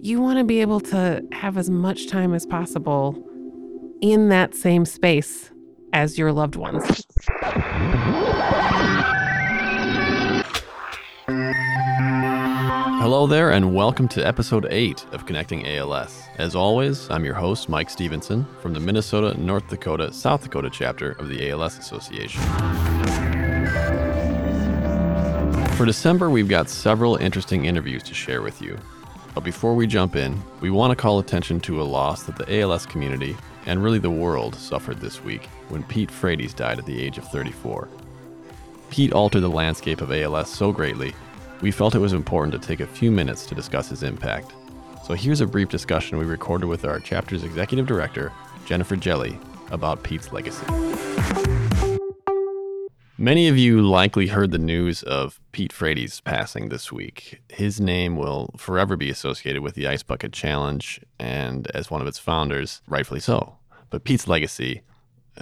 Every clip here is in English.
you want to be able to have as much time as possible in that same space as your loved ones. Hello there, and welcome to episode 8 of Connecting ALS. As always, I'm your host, Mike Stevenson, from the Minnesota, North Dakota, South Dakota chapter of the ALS Association. For December, we've got several interesting interviews to share with you. But before we jump in, we want to call attention to a loss that the ALS community, and really the world, suffered this week when Pete Frates died at the age of 34. Pete altered the landscape of ALS so greatly we felt it was important to take a few minutes to discuss his impact. So here's a brief discussion we recorded with our chapter's executive director, Jennifer Jelly, about Pete's legacy. Many of you likely heard the news of Pete Frates passing this week. His name will forever be associated with the Ice Bucket Challenge, and as one of its founders, rightfully so. But Pete's legacy,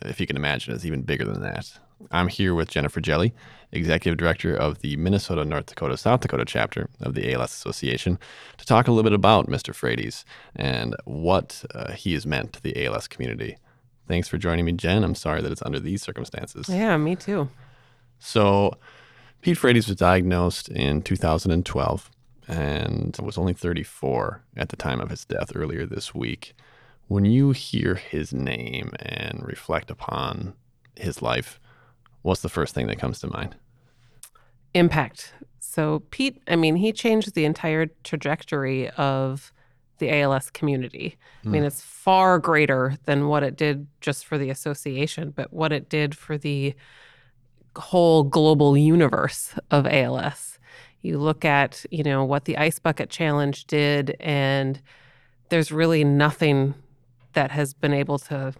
if you can imagine, is even bigger than that. I'm here with Jennifer Jelly, Executive Director of the Minnesota, North Dakota, South Dakota chapter of the ALS Association, to talk a little bit about Mr. Frates and what uh, he has meant to the ALS community. Thanks for joining me, Jen. I'm sorry that it's under these circumstances. Yeah, me too. So, Pete Frates was diagnosed in 2012 and was only 34 at the time of his death earlier this week. When you hear his name and reflect upon his life, what's the first thing that comes to mind? Impact. So, Pete, I mean, he changed the entire trajectory of the ALS community. Mm. I mean, hmm. it's far greater than what it did just for the association, but what it did for the whole global universe of ALS. You look at, you know, what the Ice Bucket Challenge did, and there's really nothing that has been able to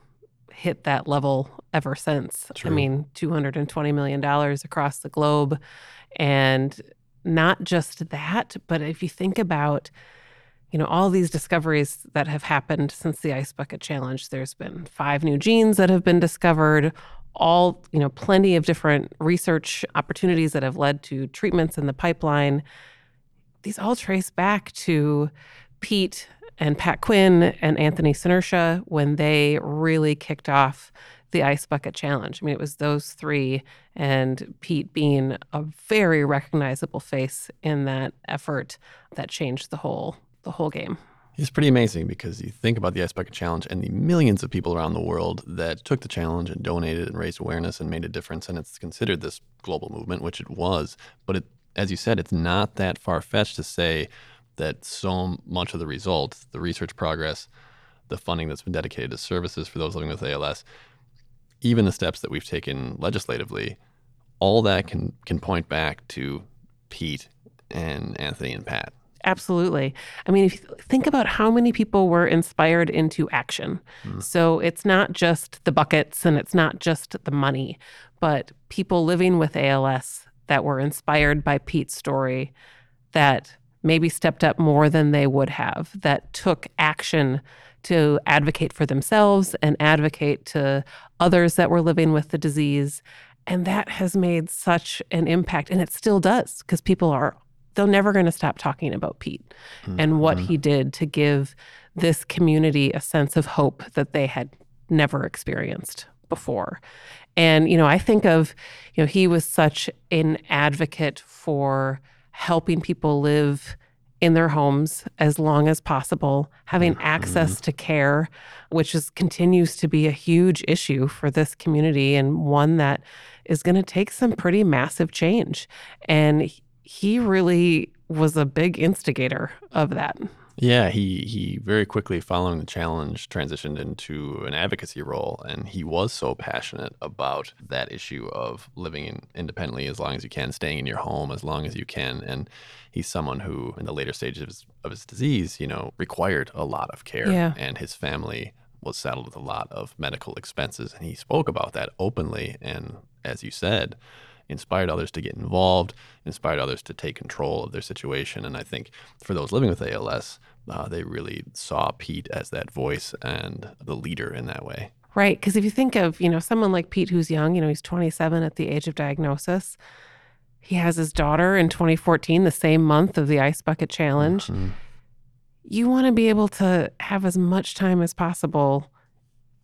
hit that level ever since. True. I mean, $220 million across the globe. And not just that, but if you think about, you know, all these discoveries that have happened since the Ice Bucket Challenge, there's been five new genes that have been discovered, all, you know, plenty of different research opportunities that have led to treatments in the pipeline. These all trace back to Pete and Pat Quinn and Anthony Senerchia when they really kicked off the Ice Bucket Challenge. I mean, it was those three, and Pete being a very recognizable face in that effort that changed the whole the whole game. It's pretty amazing because you think about the Ice Bucket Challenge and the millions of people around the world that took the challenge and donated and raised awareness and made a difference, and it's considered this global movement, which it was. But it, as you said, it's not that far fetched to say that so much of the results, the research progress, the funding that's been dedicated to services for those living with ALS, even the steps that we've taken legislatively, all that can can point back to Pete and Anthony and Pat. Absolutely. I mean, if you think about how many people were inspired into action. Mm. So it's not just the buckets and it's not just the money, but people living with ALS that were inspired by Pete's story that maybe stepped up more than they would have, that took action to advocate for themselves and advocate to others that were living with the disease. And that has made such an impact. And it still does because people are, they're never going to stop talking about Pete mm-hmm. and what he did to give this community a sense of hope that they had never experienced before. And, you know, I think of, you know, he was such an advocate for helping people live in their homes as long as possible, having access mm-hmm. to care, which is continues to be a huge issue for this community and one that is going to take some pretty massive change. And he really was a big instigator of that. Yeah, he he very quickly following the challenge transitioned into an advocacy role and he was so passionate about that issue of living in, independently as long as you can, staying in your home as long as you can and he's someone who in the later stages of his, of his disease, you know, required a lot of care yeah. and his family was saddled with a lot of medical expenses and he spoke about that openly and as you said, inspired others to get involved, inspired others to take control of their situation. And I think for those living with ALS, uh, they really saw Pete as that voice and the leader in that way. Right. Because if you think of, you know, someone like Pete who's young, you know, he's 27 at the age of diagnosis. He has his daughter in 2014, the same month of the Ice Bucket Challenge. Mm-hmm. you want to be able to have as much time as possible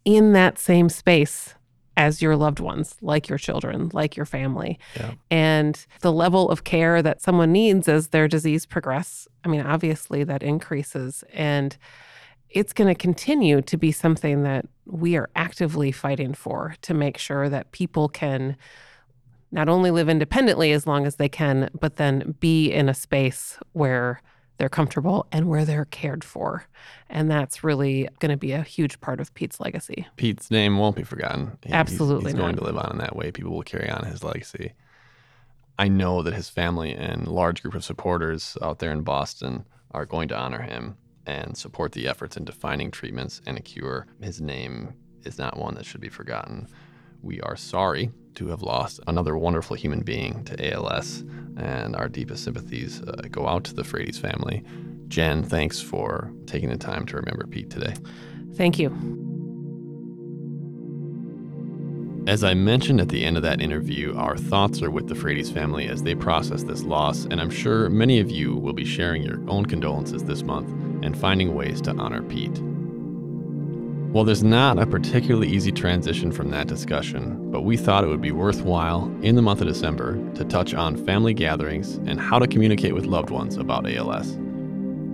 in that same space as your loved ones, like your children, like your family. Yeah. And the level of care that someone needs as their disease progress, I mean, obviously that increases and it's going to continue to be something that we are actively fighting for to make sure that people can not only live independently as long as they can, but then be in a space where they're comfortable and where they're cared for. And that's really going to be a huge part of Pete's legacy. Pete's name won't be forgotten. He- Absolutely He's, going not. to live on in that way. People will carry on his legacy. I know that his family and large group of supporters out there in Boston are going to honor him and support the efforts in finding treatments and a cure. His name is not one that should be forgotten. We are sorry to have lost another wonderful human being to ALS, and our deepest sympathies uh, go out to the Frates family. Jen, thanks for taking the time to remember Pete today. Thank you. As I mentioned at the end of that interview, our thoughts are with the Frates family as they process this loss, and I'm sure many of you will be sharing your own condolences this month and finding ways to honor Pete. Well, there's not a particularly easy transition from that discussion, but we thought it would be worthwhile in the month of December to touch on family gatherings and how to communicate with loved ones about ALS.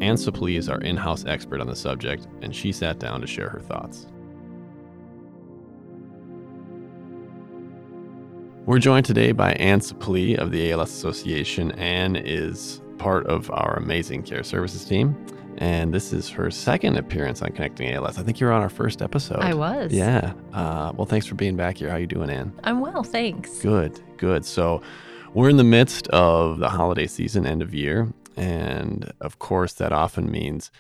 Anne Suplee is our in house expert on the subject, and she sat down to share her thoughts. We're joined today by Anne Suplee of the ALS Association. Anne is part of our amazing care services team, and this is her second appearance on Connecting ALS. I think you were on our first episode. I was. Yeah. Uh, well, thanks for being back here. How you doing, Anne? I'm well, thanks. Good, good. So we're in the midst of the holiday season, end of year, and of course that often means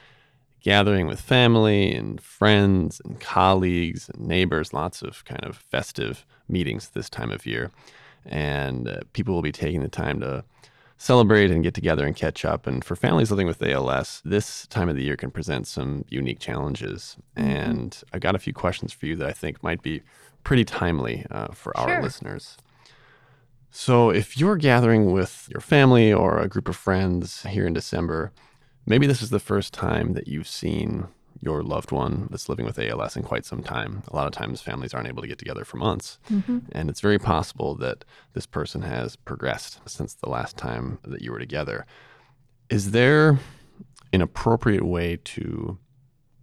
gathering with family and friends and colleagues and neighbors, lots of kind of festive meetings this time of year. And uh, people will be taking the time to celebrate and get together and catch up. And for families living with ALS, this time of the year can present some unique challenges. And I've got a few questions for you that I think might be pretty timely uh, for our Sure. listeners. So, if you're gathering with your family or a group of friends here in December, maybe this is the first time that you've seen your loved one that's living with ALS in quite some time. A lot of times, families aren't able to get together for months. Mm-hmm. And it's very possible that this person has progressed since the last time that you were together. Is there an appropriate way to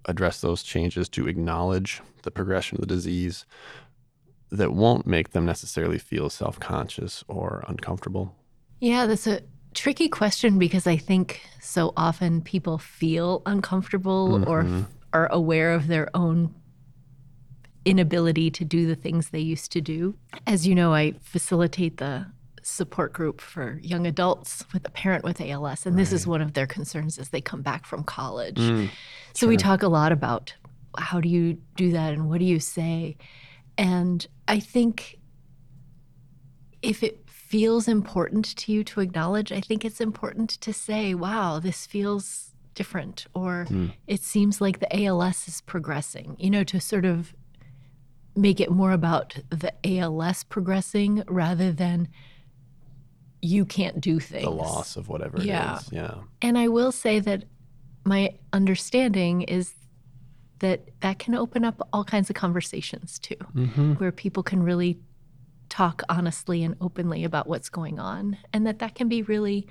address those changes, to acknowledge the progression of the disease that won't make them necessarily feel self conscious or uncomfortable? Yeah, that's a tricky question because I think so often people feel uncomfortable or Mhm. f- are aware of their own inability to do the things they used to do. As you know, I facilitate the support group for young adults with a parent with ALS and this is one of their concerns as they come back from college. Mm, So we talk a lot about how do you do that and what do you say? And I think if it feels important to you to acknowledge, I think it's important to say, wow, this feels different, or it seems like the ALS is progressing, you know, to sort of make it more about the ALS progressing rather than you can't do things. the loss of whatever Yeah. it is. Yeah. And I will say that my understanding is that that can open up all kinds of conversations too, Mm-hmm. where people can really talk honestly and openly about what's going on, and that that can be really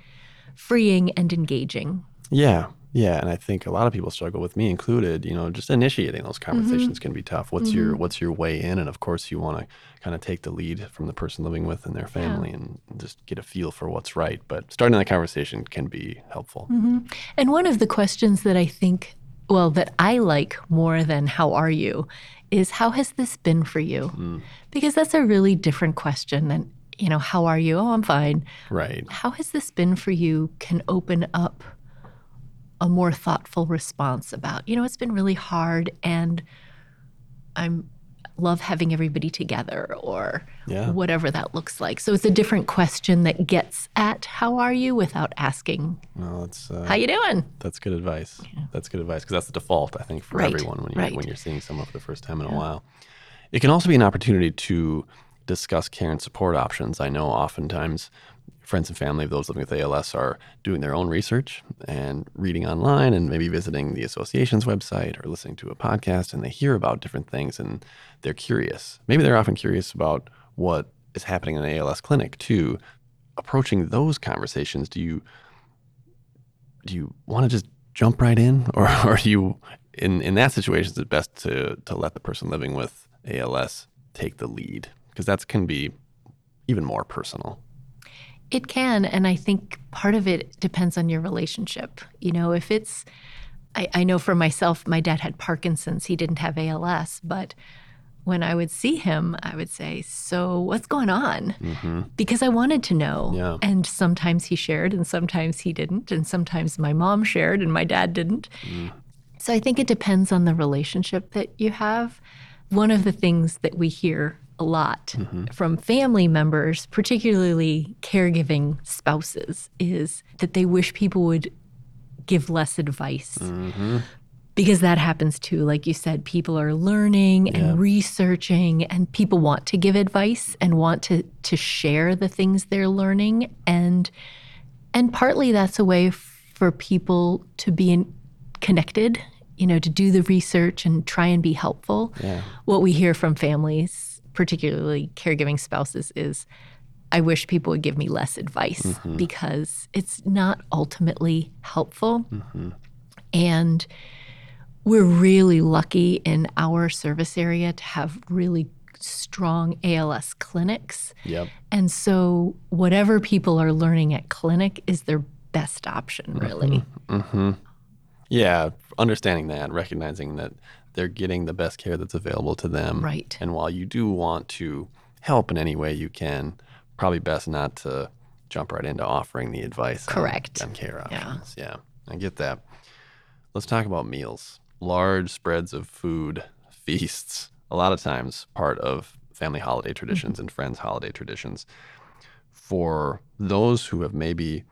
freeing and engaging. Yeah. Yeah. And I think a lot of people struggle with me included, you know, just initiating those Mm-hmm. conversations can be tough. What's your what's your way in? And of course you want to kind of take the lead from the person living with and their family and just get a feel for what's right. But starting that conversation can be helpful. And one of the questions that I think, well, that I like more than how are you is how has this been for you? Hmm. Because that's a really different question than, you know, how are you? Oh, I'm fine. Right. How has this been for you can open up a more thoughtful response about, you know, it's been really hard and I'm love having everybody together or Yeah. whatever that looks like. So it's a different question that gets at how are you without asking Well, that's uh, how you doing? That's good advice. That's good advice because that's the default, I think, for Right, everyone when you right. when you're seeing someone for the first time in a while. It can also be an opportunity to discuss care and support options. I know oftentimes friends and family of those living with ALS are doing their own research and reading online and maybe visiting the association's website or listening to a podcast and they hear about different things and they're curious. Maybe they're often curious about what is happening in an ALS clinic too. Approaching those conversations, do you do you want to just jump right in or, do you in, in that situation is it best to to let the person living with ALS take the lead? Because that can be even more personal. It can. And I think part of it depends on your relationship. You know, if it's, I, I, know for myself, my dad had Parkinson's, he didn't have ALS, but when I would see him, I would say, So, what's going on? Mm-hmm. Because I wanted to know. Yeah. And sometimes he shared, and sometimes he didn't. And sometimes my mom shared, and my dad didn't. Mm. So, I think it depends on the relationship that you have. One of the things that we hear a lot mm-hmm. from family members, particularly caregiving spouses, is that they wish people would give less advice. Mm-hmm. Because that happens too. Like you said, people are learning yeah. and researching, and people want to give advice and want to to share the things they're learning. And and partly that's a way for people to be in, connected, you know, to do the research and try and be helpful. Yeah. What we hear from families particularly caregiving spouses, is I wish people would give me less advice mm-hmm. because it's not ultimately helpful. Mm-hmm. And we're really lucky in our service area to have really strong ALS clinics. Yep. And so whatever people are learning at clinic is their best option, really. Mm-hmm. mm-hmm. Yeah, understanding that, recognizing that they're getting the best care that's available to them. Right. And while you do want to help in any way you can, probably best not to jump right into offering the advice. Correct. On, on care options. Yeah. yeah, I get that. Let's talk about meals. Large spreads of food, feasts, a lot of times part of family holiday traditions mm-hmm. and friends' holiday traditions. For those who have maybe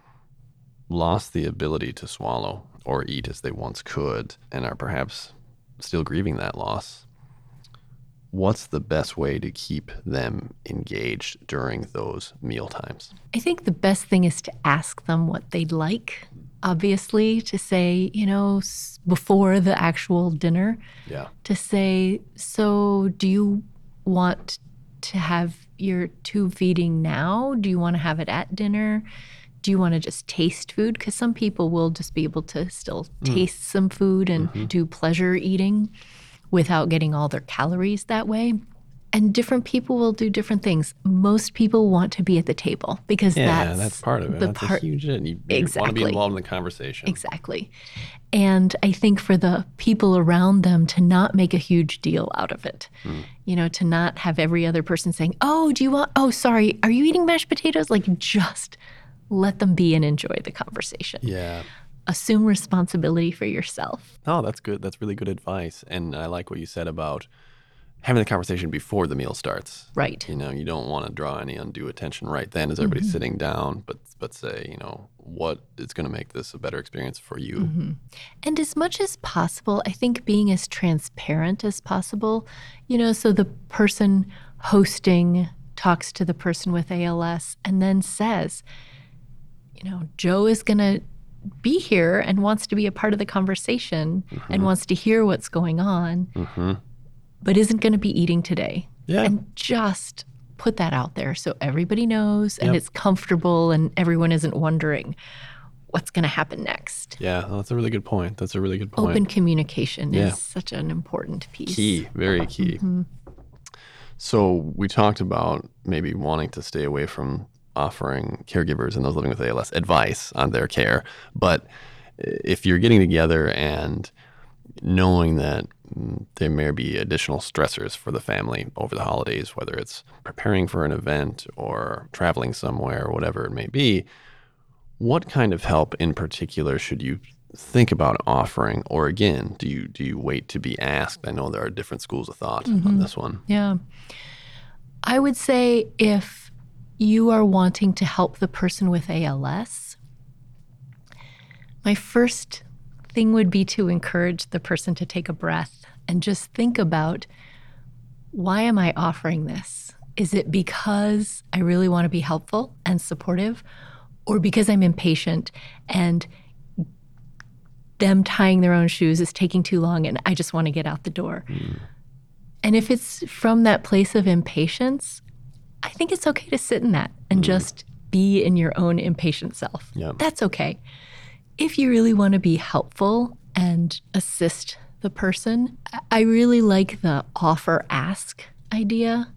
lost the ability to swallow or eat as they once could and are perhaps still grieving that loss, what's the best way to keep them engaged during those meal times? I think the best thing is to ask them what they'd like. Obviously, to say, you know, before the actual dinner, yeah. to say, so do you want to have your tube feeding now? Do you want to have it at dinner? Do you want to just taste food? Because some people will just be able to still mm. taste some food and mm-hmm. do pleasure eating without getting all their calories that way. And different people will do different things. Most people want to be at the table because yeah, that's, that's part of it. The that's part, a huge it. You, exactly. want to be involved in the conversation. Exactly. And I think for the people around them to not make a huge deal out of it, mm. you know, to not have every other person saying, "Oh, do you want? Oh, sorry, are you eating mashed potatoes?" Like just let them be and enjoy the conversation. Yeah. Assume responsibility for yourself. Oh, that's good. That's really good advice. And I like what you said about having the conversation before the meal starts. Right. You know, you don't want to draw any undue attention right then as everybody's mm-hmm. sitting down, but but say, you know, what is going to make this a better experience for you. Mm-hmm. And as much as possible, I think being as transparent as possible, you know, so the person hosting talks to the person with ALS and then says, you know, Joe is going to be here and wants to be a part of the conversation mm-hmm. and wants to hear what's going on, mm-hmm. but isn't going to be eating today. Yeah. And just put that out there so everybody knows and yep. it's comfortable and everyone isn't wondering what's going to happen next. Yeah, that's a really good point. That's a really good point. Open communication yeah. is such an important piece. Key, very key. Mm-hmm. So we talked about maybe wanting to stay away from offering caregivers and those living with ALS advice on their care. But if you're getting together and knowing that there may be additional stressors for the family over the holidays, whether it's preparing for an event or traveling somewhere or whatever it may be, what kind of help in particular should you think about offering or again do you do you wait to be asked i know there are different schools of thought mm-hmm. on this one yeah i would say if you are wanting to help the person with ALS, my first thing would be to encourage the person to take a breath and just think about why am I offering this? Is it because I really want to be helpful and supportive, or because I'm impatient and them tying their own shoes is taking too long and I just want to get out the door? Hmm. And if it's from that place of impatience, I think it's okay to sit in that and mm-hmm. just be in your own impatient self. Yeah. That's okay. If you really want to be helpful and assist the person, I- I really like the offer ask idea.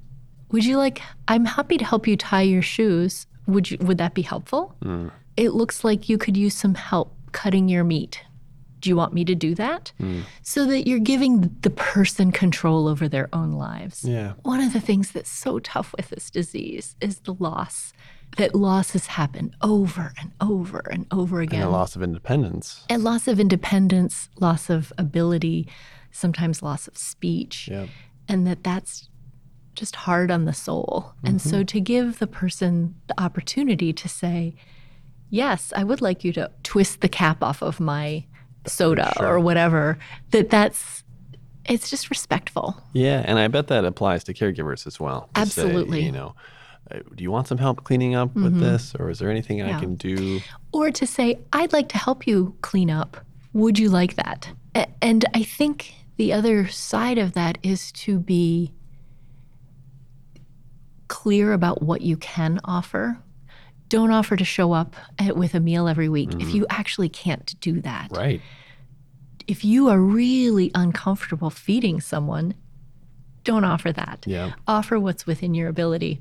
Would you like I'm happy to help you tie your shoes. Would you would that be helpful? Mm. It looks like you could use some help cutting your meat. Do you want me to do that? Hmm. So that you're giving the person control over their own lives. Yeah. One of the things that's so tough with this disease is the loss. That losses happen over and over and over again. And a loss of independence. And loss of independence, loss of ability, sometimes loss of speech. Yeah. And that that's just hard on the soul. And so mm-hmm. to give the person the opportunity to say, yes, I would like you to twist the cap off of my soda or whatever, that that's, it's just respectful. Yeah, and I bet that applies to caregivers as well. say, Absolutely. Mm-hmm. you know, uh, do you want some help cleaning up with this, or is there anything I can do? or to say, I'd like to help you clean up. Would you like that? A- And I think the other side of that is to be clear about what you can offer. Don't offer to show up with a meal every week if mm-hmm. you actually can't do that. Right. If you are really uncomfortable feeding someone, don't offer that Yeah. offer what's within your ability.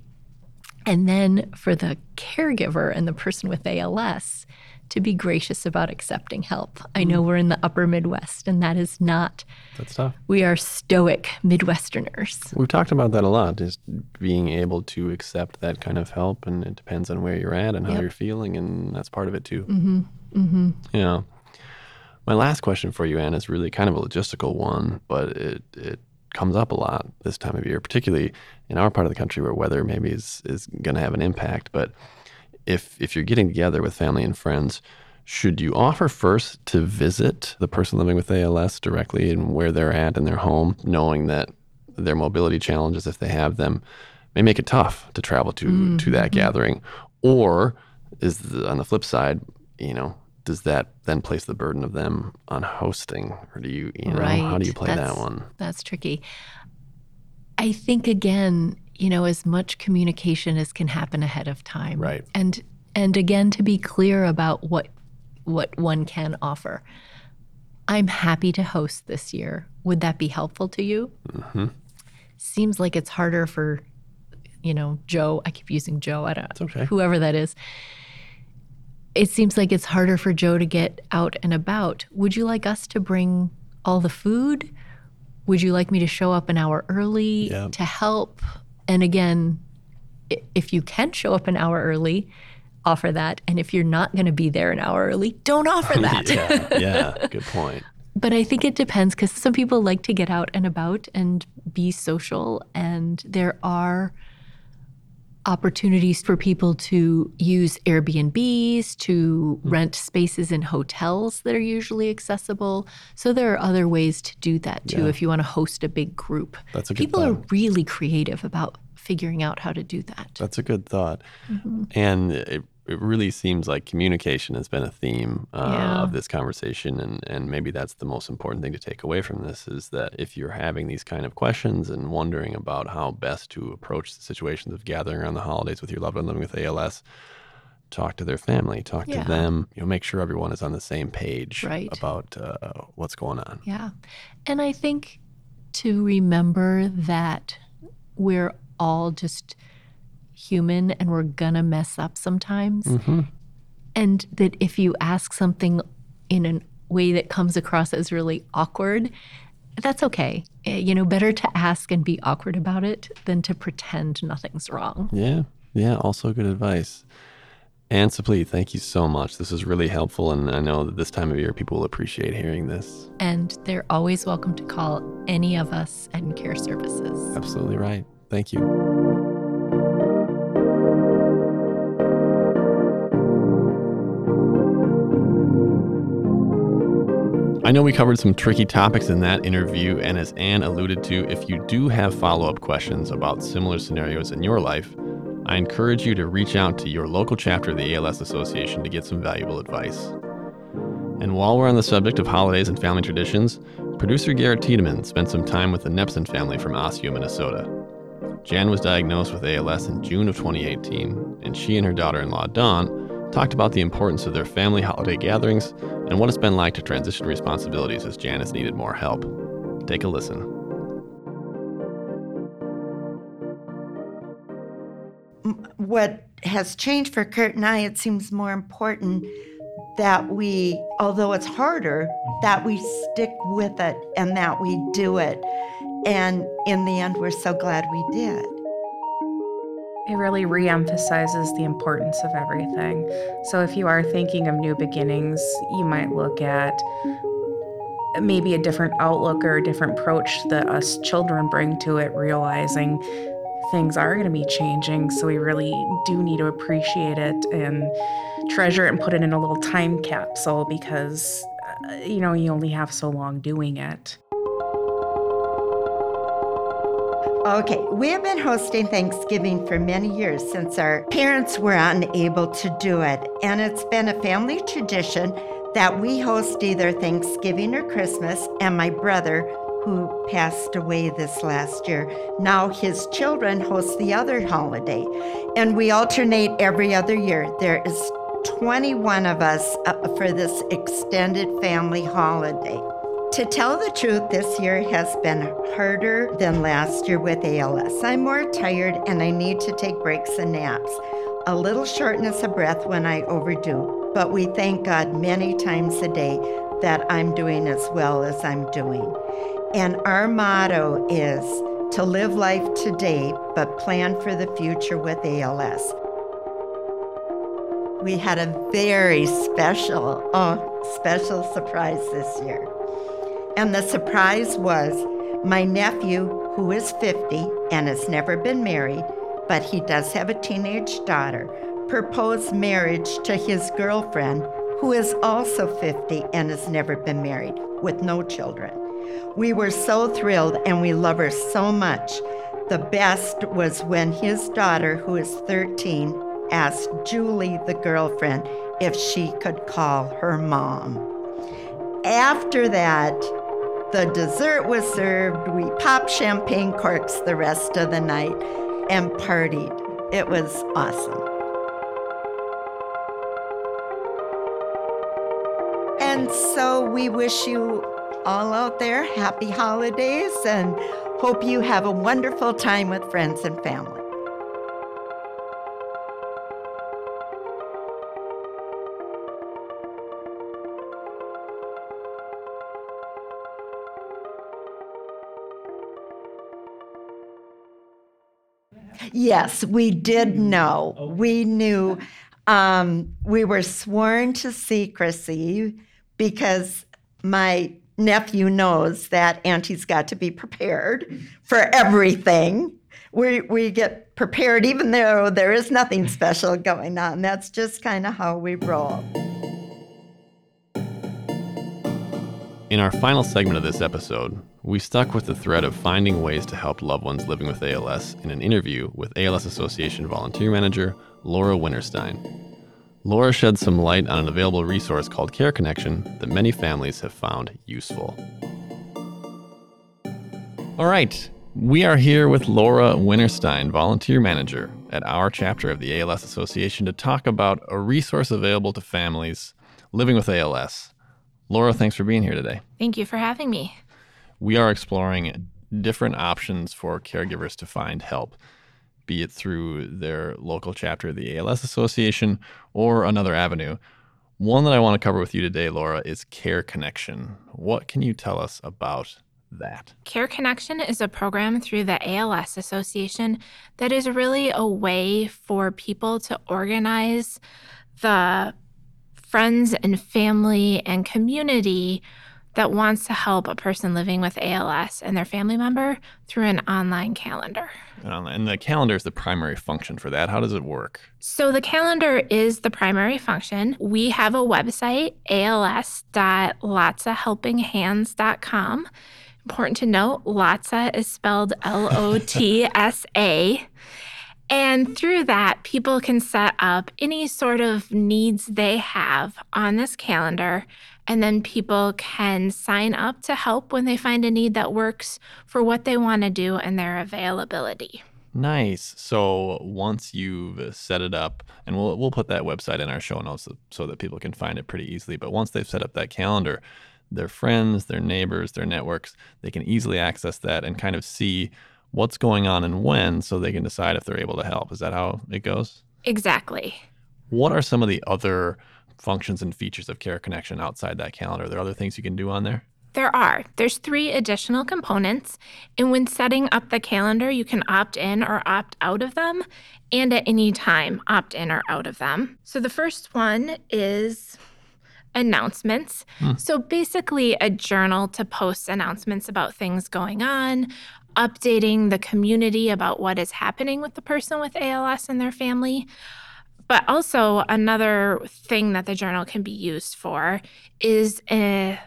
And then for the caregiver and the person with ALS to be gracious about accepting help. I know we're in the upper Midwest, and that is not, That's tough. we are stoic Midwesterners. We've talked about that a lot, just being able to accept that kind of help, and it depends on where you're at and how Yep. you're feeling, and that's part of it too. Mm-hmm. Mm-hmm. Yeah. My last question for you, Anne, is really kind of a logistical one, but it it comes up a lot this time of year, particularly in our part of the country where weather maybe is is going to have an impact. But if if you're getting together with family and friends, should you offer first to visit the person living with ALS directly and where they're at in their home, knowing that their mobility challenges, if they have them, may make it tough to travel to mm, to that mm-hmm. gathering? Or is the, on the flip side, you know, does that then place the burden of them on hosting, or do you, you know, how do you play that one? That's tricky. I think again, you know, as much communication as can happen ahead of time. Right. And and again to be clear about what what one can offer. I'm happy to host this year. Would that be helpful to you? Mm-hmm. Seems like it's harder for, you know, Joe. I keep using Joe. I don't. It's okay. Whoever that is. It seems like it's harder for Joe to get out and about. Would you like us to bring all the food? Would you like me to show up an hour early Yeah. to help? And again, if you can show up an hour early, offer that. And if you're not going to be there an hour early, don't offer that. yeah, yeah, good point. But I think it depends because some people like to get out and about and be social, and there are opportunities for people to use Airbnbs, to rent spaces in hotels that are usually accessible. So there are other ways to do that too Yeah. if you want to host a big group. That's a good people are really creative about figuring out how to do that. That's a good thought. Mm-hmm. And it, it really seems like communication has been a theme uh, Yeah. of this conversation. And, and maybe that's the most important thing to take away from this is that if you're having these kind of questions and wondering about how best to approach the situations of gathering around the holidays with your loved one living with ALS, talk to their family, talk Yeah. to them, you know, make sure everyone is on the same page Right. about uh, what's going on. Yeah. And I think to remember that we're all just human and we're going to mess up sometimes. And that if you ask something in a way that comes across as really awkward, that's okay. Eh, You know, better to ask and be awkward about it than to pretend nothing's wrong. Yeah, yeah, also good advice. Anne Suplee, thank you so much. This is really helpful, and I know that this time of year people will appreciate hearing this. And they're always welcome to call any of us at Care Services. Absolutely right. Thank you. I know we covered some tricky topics in that interview, and as Anne alluded to, if you do have follow up questions about similar scenarios in your life, I encourage you to reach out to your local chapter of the ALS Association to get some valuable advice. And while we're on the subject of holidays and family traditions, producer Garrett Tiedemann spent some time with the Nepson family from Osseo, Minnesota. Jan was diagnosed with ALS in June of 2018, and she and her daughter in law, Dawn, talked about the importance of their family holiday gatherings and what it's been like to transition responsibilities as Janice needed more help. Take a listen. What has changed for Kurt and I, it seems more important that we, although it's harder, that we stick with it and that we do it. And in the end, we're so glad we did. It really reemphasizes the importance of everything. So, if you are thinking of new beginnings, you might look at maybe a different outlook or a different approach that us children bring to it, realizing things are going to be changing. So, we really do need to appreciate it and treasure it and put it in a little time capsule because, uh, you know, you only have so long doing it. Okay, we have been hosting Thanksgiving for many years since our parents were unable to do it. And it's been a family tradition that we host either Thanksgiving or Christmas. And my brother, who passed away this last year, now his children host the other holiday. And we alternate every other year. There is 21 of us uh, for this extended family holiday. To tell the truth, this year has been harder than last year with ALS. I'm more tired and I need to take breaks and naps. A little shortness of breath when I overdo, but we thank God many times a day that I'm doing as well as I'm doing. And our motto is to live life today, but plan for the future with ALS. We had a very special, oh, special surprise this year. And the surprise was my nephew, who is 50 and has never been married, but he does have a teenage daughter, proposed marriage to his girlfriend, who is also 50 and has never been married, with no children. We were so thrilled and we love her so much. The best was when his daughter, who is 13, asked Julie, the girlfriend, if she could call her mom. After that, the dessert was served. We popped champagne corks the rest of the night and partied. It was awesome. And so we wish you all out there happy holidays and hope you have a wonderful time with friends and family. Yes, we did know. We knew. Um, we were sworn to secrecy because my nephew knows that Auntie's got to be prepared for everything. We, we get prepared even though there is nothing special going on. That's just kind of how we roll. In our final segment of this episode, we stuck with the thread of finding ways to help loved ones living with ALS in an interview with ALS Association volunteer manager Laura Winterstein. Laura shed some light on an available resource called Care Connection that many families have found useful. All right, we are here with Laura Winterstein, volunteer manager at our chapter of the ALS Association, to talk about a resource available to families living with ALS. Laura, thanks for being here today. Thank you for having me we are exploring different options for caregivers to find help, be it through their local chapter of the ALS Association or another avenue. One that I want to cover with you today, Laura, is Care Connection. What can you tell us about that? Care Connection is a program through the ALS Association that is really a way for people to organize the friends and family and community that wants to help a person living with ALS and their family member through an online calendar. And the calendar is the primary function for that. How does it work? So, the calendar is the primary function. We have a website, als.lotsahelpinghands.com. Important to note, Lotsa is spelled L O T S A. And through that, people can set up any sort of needs they have on this calendar. And then people can sign up to help when they find a need that works for what they want to do and their availability. Nice. So once you've set it up, and we'll we'll put that website in our show notes so that people can find it pretty easily. But once they've set up that calendar, their friends, their neighbors, their networks, they can easily access that and kind of see what's going on and when so they can decide if they're able to help. Is that how it goes? Exactly. What are some of the other functions and features of Care Connection outside that calendar? Are there other things you can do on there? There are. There's three additional components. And when setting up the calendar, you can opt in or opt out of them, and at any time, opt in or out of them. So the first one is announcements. Hmm. So basically, a journal to post announcements about things going on, updating the community about what is happening with the person with ALS and their family. But also, another thing that the journal can be used for is a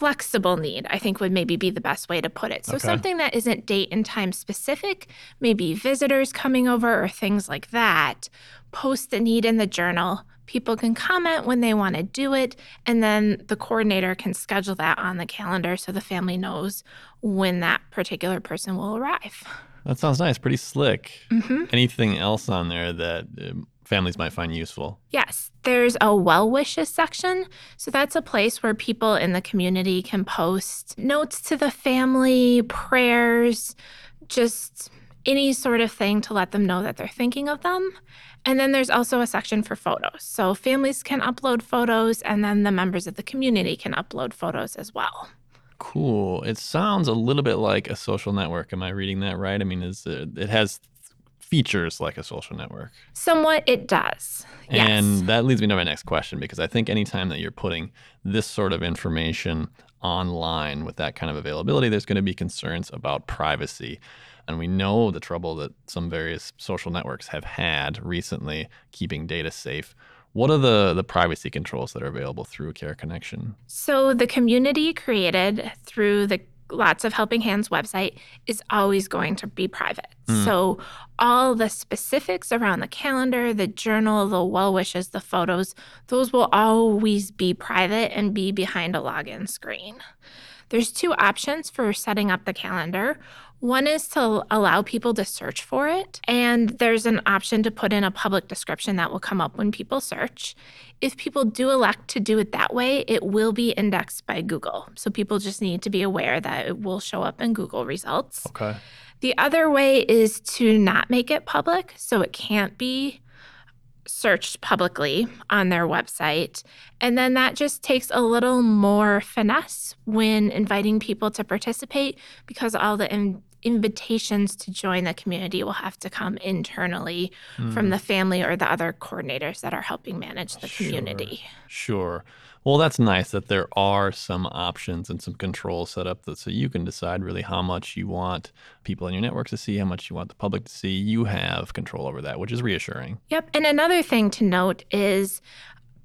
flexible need, I think would maybe be the best way to put it. So, okay. something that isn't date and time specific, maybe visitors coming over or things like that, post the need in the journal. People can comment when they want to do it, and then the coordinator can schedule that on the calendar so the family knows when that particular person will arrive. That sounds nice. Pretty slick. Mm-hmm. Anything else on there that um, families might find useful? Yes. There's a well wishes section. So that's a place where people in the community can post notes to the family, prayers, just any sort of thing to let them know that they're thinking of them. And then there's also a section for photos. So families can upload photos, and then the members of the community can upload photos as well. Cool. It sounds a little bit like a social network. Am I reading that right? I mean, is it, it has features like a social network. Somewhat it does. And yes. that leads me to my next question because I think anytime that you're putting this sort of information online with that kind of availability, there's going to be concerns about privacy. And we know the trouble that some various social networks have had recently keeping data safe. What are the, the privacy controls that are available through Care Connection? So, the community created through the Lotsa Helping Hands website is always going to be private. Mm. So, all the specifics around the calendar, the journal, the well wishes, the photos, those will always be private and be behind a login screen. There's two options for setting up the calendar. One is to allow people to search for it, and there's an option to put in a public description that will come up when people search. If people do elect to do it that way, it will be indexed by Google. So people just need to be aware that it will show up in Google results. Okay. The other way is to not make it public, so it can't be searched publicly on their website. And then that just takes a little more finesse when inviting people to participate because all the in- invitations to join the community will have to come internally mm. from the family or the other coordinators that are helping manage the sure. community. Sure. Well, that's nice that there are some options and some controls set up that so you can decide really how much you want people in your network to see, how much you want the public to see. You have control over that, which is reassuring. Yep. And another thing to note is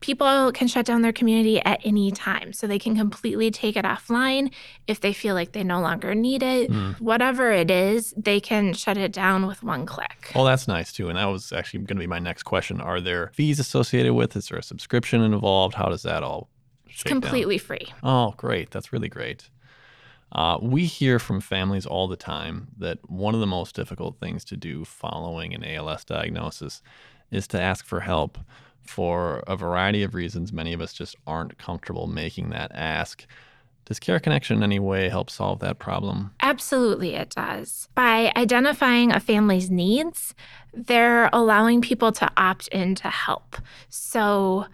people can shut down their community at any time. So they can completely take it offline if they feel like they no longer need it. Mm. Whatever it is, they can shut it down with one click. Well, that's nice too. And that was actually going to be my next question. Are there fees associated with? Is there a subscription involved? How does that all? It's completely down? free. Oh, great. That's really great. Uh, we hear from families all the time that one of the most difficult things to do following an ALS diagnosis is to ask for help for a variety of reasons, many of us just aren't comfortable making that ask. Does Care Connection in any way help solve that problem? Absolutely, it does. By identifying a family's needs, they're allowing people to opt in to help. So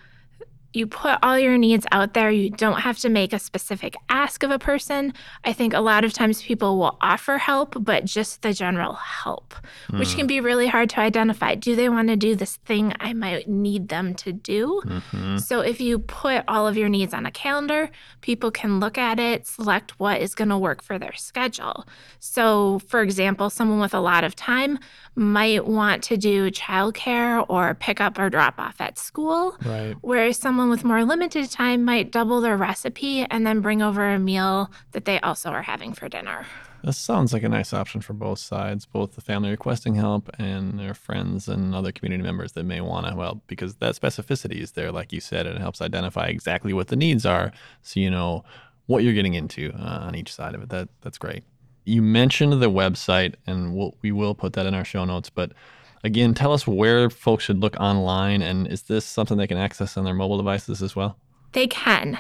you put all your needs out there. You don't have to make a specific ask of a person. I think a lot of times people will offer help, but just the general help, mm. which can be really hard to identify. Do they want to do this thing I might need them to do? Mm-hmm. So if you put all of your needs on a calendar, people can look at it, select what is going to work for their schedule. So, for example, someone with a lot of time might want to do childcare or pick up or drop off at school. Right. Whereas someone with more limited time might double their recipe and then bring over a meal that they also are having for dinner. This sounds like a nice option for both sides, both the family requesting help and their friends and other community members that may want to help, because that specificity is there, like you said, and it helps identify exactly what the needs are, so you know what you're getting into uh, on each side of it. That that's great you mentioned the website, and we'll, we will put that in our show notes. But again, tell us where folks should look online, and is this something they can access on their mobile devices as well? They can.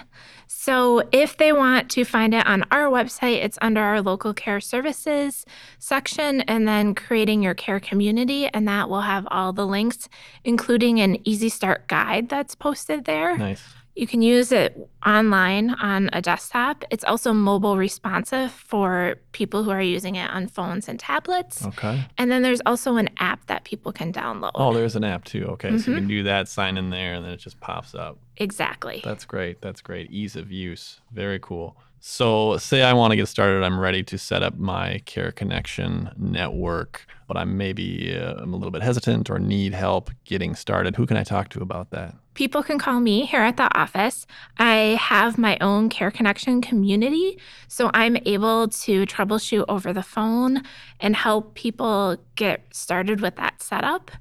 So, if they want to find it on our website, it's under our local care services section, and then creating your care community. And that will have all the links, including an easy start guide that's posted there. Nice. You can use it online on a desktop. It's also mobile responsive for people who are using it on phones and tablets. Okay. And then there's also an app that people can download. Oh, there's an app too. Okay. Mm-hmm. So you can mm-hmm. do that, sign in there, and then it just pops up. Exactly. That's great. That's great. Ease of use. Very cool. So, say I want to get started, I'm ready to set up my Care Connection network, but I'm maybe uh, I'm a little bit hesitant or need help getting started. Who can I talk to about that? People can call me here at the office. I have my own Care Connection community, so I'm able to troubleshoot over the phone and help people get started with that setup.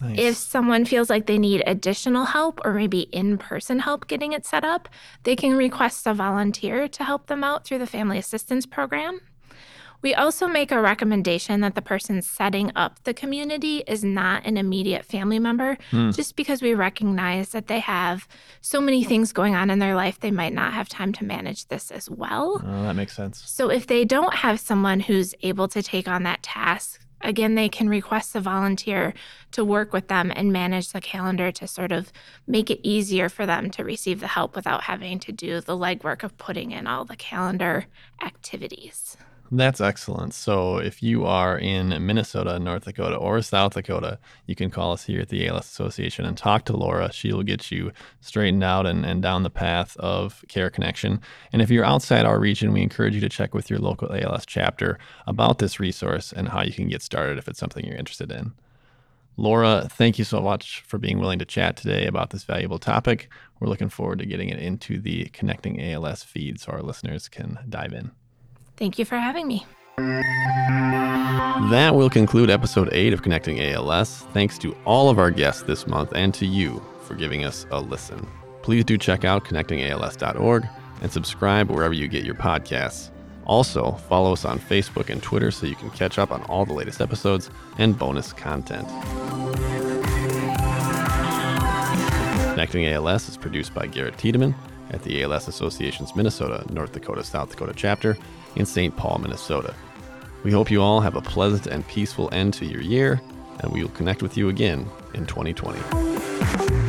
Nice. If someone feels like they need additional help or maybe in person help getting it set up, they can request a volunteer to help them out through the Family Assistance Program. We also make a recommendation that the person setting up the community is not an immediate family member, mm. just because we recognize that they have so many things going on in their life, they might not have time to manage this as well. Oh, that makes sense. So if they don't have someone who's able to take on that task, again, they can request a volunteer to work with them and manage the calendar to sort of make it easier for them to receive the help without having to do the legwork of putting in all the calendar activities. That's excellent. So if you are in Minnesota, North Dakota, or South Dakota, you can call us here at the ALS Association and talk to Laura. She will get you straightened out and, and down the path of Care Connection. And if you're outside our region, we encourage you to check with your local ALS chapter about this resource and how you can get started if it's something you're interested in. Laura, thank you so much for being willing to chat today about this valuable topic. We're looking forward to getting it into the Connecting ALS feed so our listeners can dive in. Thank you for having me. That will conclude episode 8 of Connecting ALS. Thanks to all of our guests this month and to you for giving us a listen. Please do check out connectingals.org and subscribe wherever you get your podcasts. Also, follow us on Facebook and Twitter so you can catch up on all the latest episodes and bonus content. Connecting ALS is produced by Garrett Tiedemann at the ALS Association's Minnesota, North Dakota, South Dakota chapter in St. Paul, Minnesota. We hope you all have a pleasant and peaceful end to your year, and we will connect with you again in 2020.